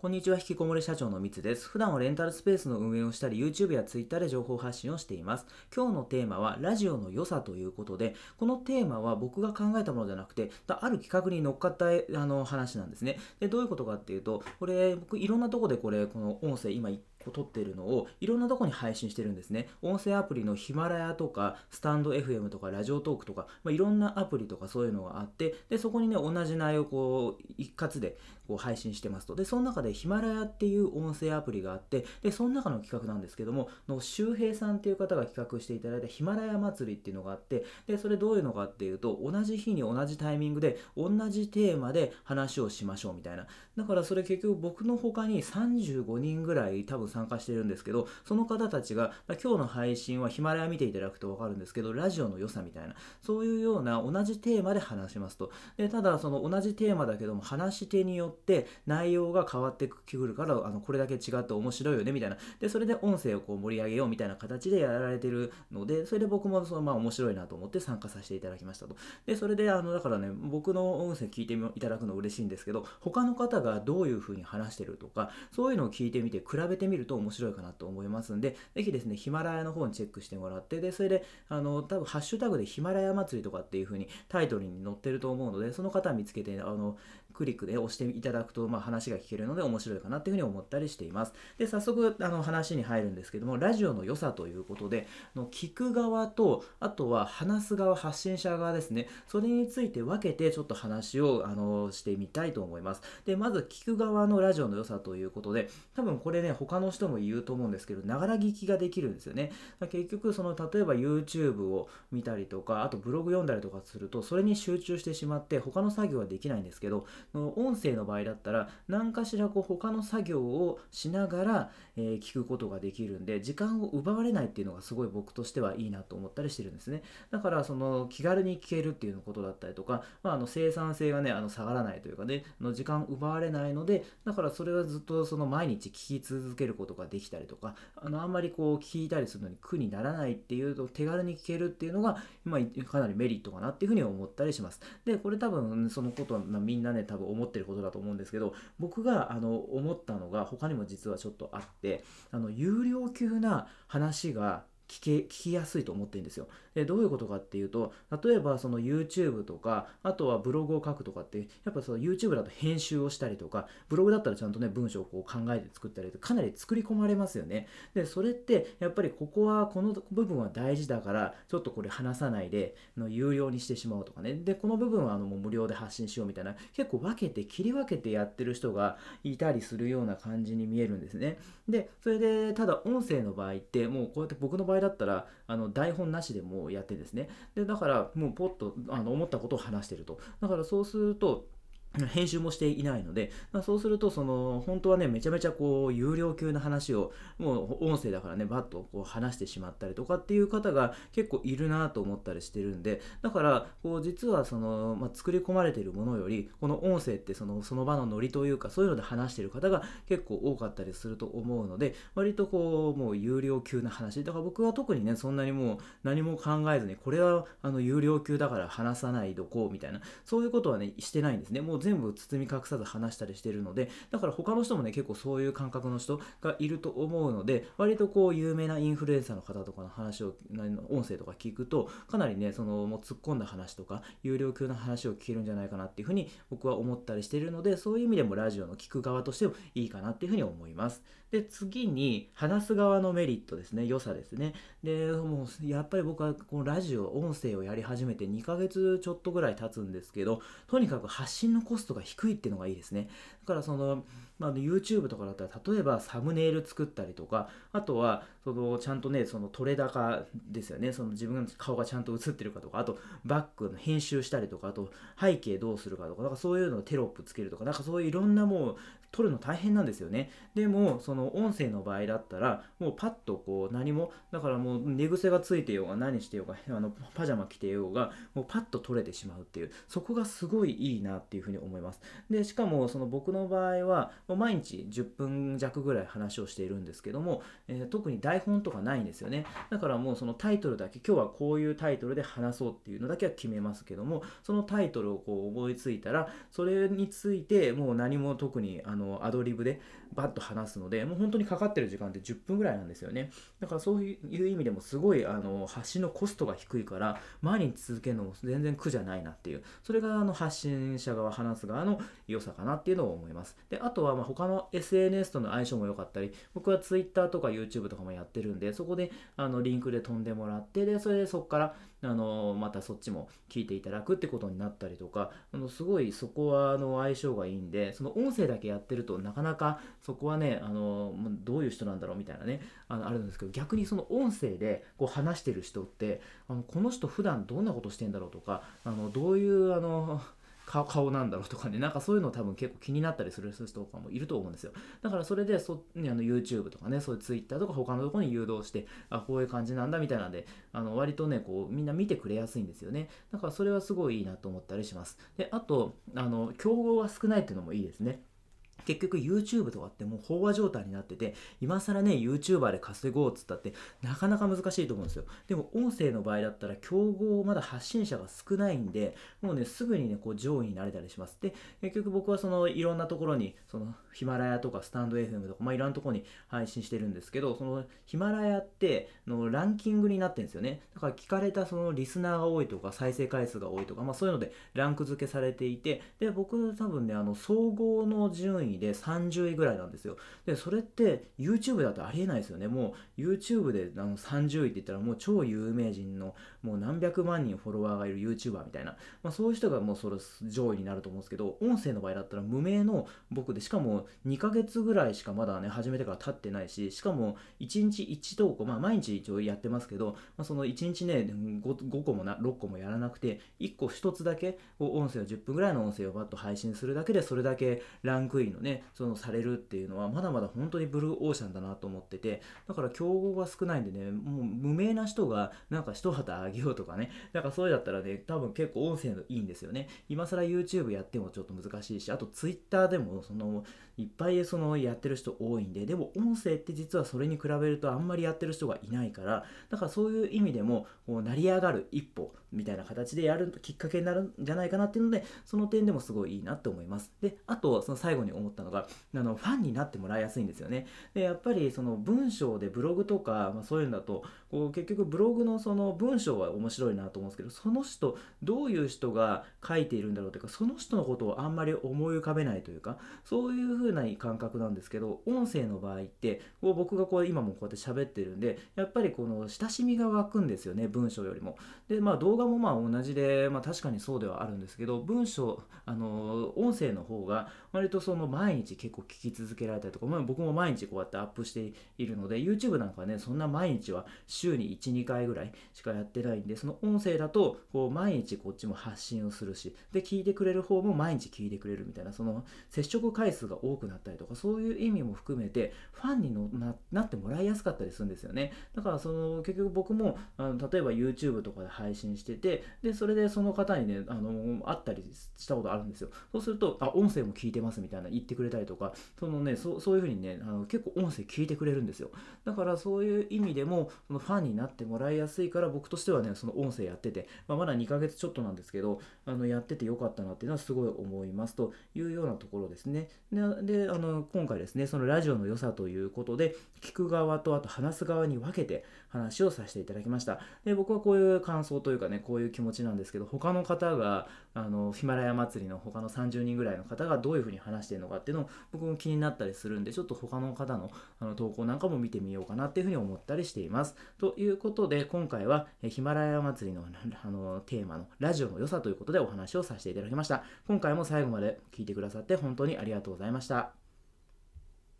こんにちは、引きこもり社長のみつです。普段はレンタルスペースの運営をしたり、YouTube や Twitter で情報発信をしています。今日のテーマは、ラジオの良さということで、このテーマは僕が考えたものじゃなくて、ある企画に乗っかったあの話なんですね。で、どういうことかっていうと、これ、僕いろんなとこでこれ、この音声、今を撮ってるのをいろんなとこに配信してるんですね。音声アプリのヒマラヤとか、スタンド FM とか、ラジオトークとか、まあ、いろんなアプリとかそういうのがあって、で、そこにね、同じ内容をこう、一括でこう配信してますと。で、その中でヒマラヤっていう音声アプリがあって、で、その中の企画なんですけども、の周平さんっていう方が企画していただいたヒマラヤ祭りっていうのがあって、で、それどういうのかっていうと、同じ日に同じタイミングで、同じテーマで話をしましょうみたいな。だからそれ結局僕の他に35人ぐらい多分参加してるんですけど、その方たちが、まあ、今日の配信はヒマラヤ見ていただくと分かるんですけど、ラジオの良さみたいな、そういうような同じテーマで話しますと。でただ、その同じテーマだけども、話し手によって内容が変わってくるから、あのこれだけ違って面白いよねみたいな。で、それで音声をこう盛り上げようみたいな形でやられてるので、それで僕もそのまあ面白いなと思って参加させていただきましたと。で、それで、あの、だからね、僕の音声聞いていただくの嬉しいんですけど、他の方がどういう風に話してるとか、そういうのを聞いてみて比べてみると面白いかなと思いますんで、ぜひですね、ヒマラヤの方にチェックしてもらって、で、それで、あの、多分ハッシュタグでヒマラヤ祭りとかっていう風にタイトルに載ってると思うので、その方見つけて、あの、クリックで押していただただくと、まあ、話が聞けるので面白いかなっていうふうに思ったりしています。で、早速、あの、話に入るんですけども、ラジオの良さということで、の聞く側と、あとは話す側、発信者側ですね、それについて分けてちょっと話を、あの、してみたいと思います。で、まず聞く側のラジオの良さということで、多分これね、他の人も言うと思うんですけど、ながら聞きができるんですよね。結局、その、例えば YouTube を見たりとか、あとブログ読んだりとかすると、それに集中してしまって、他の作業はできないんですけど、音声の場合だったら、何かしらこう他の作業をしながら、えー、聞くことができるんで、時間を奪われないっていうのがすごい僕としてはいいなと思ったりしてるんですね。だから、その気軽に聞けるっていうことだったりとか、まあ、あの生産性がね、あの下がらないというかね、の時間奪われないので、だからそれはずっとその毎日聞き続けることができたりとか、あのあんまりこう聞いたりするのに苦にならないっていうと手軽に聞けるっていうのが、まあ、かなりメリットかなっていうふうに思ったりします。で、これ多分そのことは、みんなね、多分思ってることだと思うんですけど、僕があの思ったのが他にも実はちょっとあって、あの有料級な話が聞け、聞きやすいと思ってるんですよ。で、どういうことかっていうと、例えばその YouTube とか、あとはブログを書くとかって、やっぱその YouTube だと編集をしたりとか、ブログだったらちゃんとね、文章をこう考えて作ったりとか、かなり作り込まれますよね。で、それって、やっぱりここは、この部分は大事だから、ちょっとこれ話さないで、の有料にしてしまうとかね。で、この部分はあのもう無料で発信しようみたいな、結構分けて、切り分けてやってる人がいたりするような感じに見えるんですね。で、それで、ただ音声の場合って、もうこうやって僕の場合合だったらあの台本なしでもやってですね。でだからもうポッとあの思ったことを話してると。だからそうすると編集もしていないので、まあ、そうすると、その、本当はね、めちゃめちゃこう、有料級の話を、もう音声だからね、バッとこう話してしまったりとかっていう方が結構いるなと思ったりしてるんで、だから、こう、実はその、まあ、作り込まれているものより、この音声ってその、その場のノリというか、そういうので話してる方が結構多かったりすると思うので、割とこう、もう有料級な話。だから僕は特にね、そんなにもう何も考えずに、これはあの、有料級だから話さないどこうみたいな、そういうことはね、してないんですね。もう全部包み隠さず話したりしてるので、だから他の人もね、結構そういう感覚の人がいると思うので、割とこう有名なインフルエンサーの方とかの話を、音声とか聞くと、かなりね、そのもう突っ込んだ話とか、有料級な話を聞けるんじゃないかなっていうふうに僕は思ったりしてるので、そういう意味でもラジオの聞く側としてもいいかなっていうふうに思います。で、次に話す側のメリットですね、良さですね。で、もうやっぱり僕はこのラジオ、音声をやり始めて2ヶ月ちょっとぐらい経つんですけど、とにかく発信のコストが低いっていうのがいいですね。だからその、まあ、YouTube とかだったら、例えばサムネイル作ったりとか、あとは、その、ちゃんとね、その取れ高ですよね。その自分の顔がちゃんと映ってるかとか、あと、バックの編集したりとか、あと、背景どうするかとか、なんかそういうのをテロップつけるとか、なんかそういういろんなもう、撮るの大変なんですよね。でも、その音声の場合だったら、もうパッとこう何も、だからもう寝癖がついてようが何してようが、あのパジャマ着てようが、もうパッと撮れてしまうっていう、そこがすごいいいなっていうふうに思います。で、しかもその僕のの場合はもう毎日10分弱ぐらい話をしているんですけども、えー、特に台本とかないんですよね。だからもうそのタイトルだけ今日はこういうタイトルで話そうっていうのだけは決めますけどもそのタイトルをこう思いついたらそれについてもう何も特にあのアドリブでバッと話すのでもう本当にかかってる時間って10分ぐらいなんですよね。だからそういう意味でもすごいあの発信のコストが低いから毎日続けるのも全然苦じゃないなっていうそれがあの発信者側話す側の良さかなっていうのを思います。います。であとはま他の SNS との相性も良かったり僕は Twitter とか YouTube とかもやってるんでそこであのリンクで飛んでもらってでそれでそこからあのまたそっちも聞いていただくってことになったりとかあのすごいそこはあの相性がいいんでその音声だけやってるとなかなかそこはねあのどういう人なんだろうみたいなねあのあるんですけど逆にその音声でこう話してる人ってあのこの人普段どんなことしてんだろうとかあのどういうあの顔なんだろうとかね、なんかそういうの多分結構気になったりする人とかもいると思うんですよ。だからそれでそ、ね、あの YouTube とかね、そういう Twitter とか他のところに誘導して、あ、こういう感じなんだみたいなんで、あの割とね、こうみんな見てくれやすいんですよね。だからそれはすごいいいなと思ったりします。で、あと、あの、競合が少ないっていうのもいいですね。結局 YouTube とかってもう飽和状態になってて、今更ね、YouTuber で稼ごうっつったって、なかなか難しいと思うんですよ。でも音声の場合だったら、競合、まだ発信者が少ないんで、もうね、すぐにね、こう上位になれたりします。で、結局僕はそのいろんなところに、そのヒマラヤとかスタンド FM とか、まあいろんなところに配信してるんですけど、そのヒマラヤってのランキングになってるんですよね。だから聞かれたそのリスナーが多いとか、再生回数が多いとか、まあそういうのでランク付けされていて、で、僕多分ね、あの総合の順位で30位ぐらいなんですよ。で、それって YouTube だとありえないですよね。もう YouTube であの30位って言ったらもう超有名人のもう何百万人フォロワーがいる YouTuber みたいな、まあ、そういう人がもうそれ上位になると思うんですけど、音声の場合だったら無名の僕で、しかも2ヶ月ぐらいしかまだね、始めてから経ってないし、しかも1日1投稿、まあ毎日一応やってますけど、まあ、その1日ね5、5個もな6個もやらなくて、1個1つだけ音声を10分ぐらいの音声をバッと配信するだけで、それだけランクインのね、そのされるっていうのは、まだまだ本当にブルーオーシャンだなと思ってて、だから競合が少ないんでね、もう無名な人がなんか一旗あげようとかね、なんかそれだったらね、多分結構音声のいいんですよね。今更 YouTube やってもちょっと難しいし、あと Twitter でもそのいっぱいそのやってる人多いんで、でも音声って実はそれに比べるとあんまりやってる人がいないから、だからそういう意味でも、こう成り上がる一歩みたいな形でやるきっかけになるんじゃないかなっていうので、その点でもすごいいいなって思います。で、あと、その最後に思ったのが、あの、ファンになってもらいやすいんですよね。で、やっぱりその文章でブログとか、まあ、そういうんだと、こう結局ブログのその文章は面白いなと思うんですけど、その人、どういう人が書いているんだろうというか、その人のことをあんまり思い浮かべないというか、そういう風な感覚なんですけど、音声の場合って、こう僕がこう今もこうやって喋ってるんで、やっぱりこの親しみが湧くんですよね、文章よりも。で、まあ動画もまあ同じで、まあ確かにそうではあるんですけど、文章、あの、音声の方が割とその毎日結構聞き続けられたりとか、まあ僕も毎日こうやってアップしているので、YouTube なんかはね、そんな毎日は週に1、2回ぐらいしかやってないんで、その音声だと、こう毎日こっちも発信をするし、で、聞いてくれる方も毎日聞いてくれるみたいな、その接触回数が多くなったりとか、そういう意味も含めて、ファンにのななってもらいやすかったりするんですよね。だからその結局僕もあの例えば YouTube とかで配信しててて、で、それでその方にね、あの、会ったりしたことあるんですよ。そうすると、あ、音声も聞いてますみたいな言ってくれたりとか、そのね、そそういうふうにね、あの結構音声聞いてくれるんですよ。だからそういう意味でも、そのファンになってもらいやすいから、僕としてはね、その音声やってて、まあ、まだ2ヶ月ちょっとなんですけど、あのやっててよかったなっていうのはすごい思いますというようなところですね。で、であの今回ですね、そのラジオの良さということで、聞く側とあと話す側に分けて話をさせていただきました。で、僕はこういう感想というかね、こういう気持ちなんですけど、他の方が、あの、ヒマラヤ祭りの他の30人ぐらいの方がどういうふうに話してるのかっていうのを僕も気になったりするんで、ちょっと他の方のあの投稿なんかも見てみようかなっていうふうに思ったりしています。ということで、今回はヒマラヤ祭りのあのテーマのラジオの良さということでお話をさせていただきました。今回も最後まで聞いてくださって本当にありがとうございました。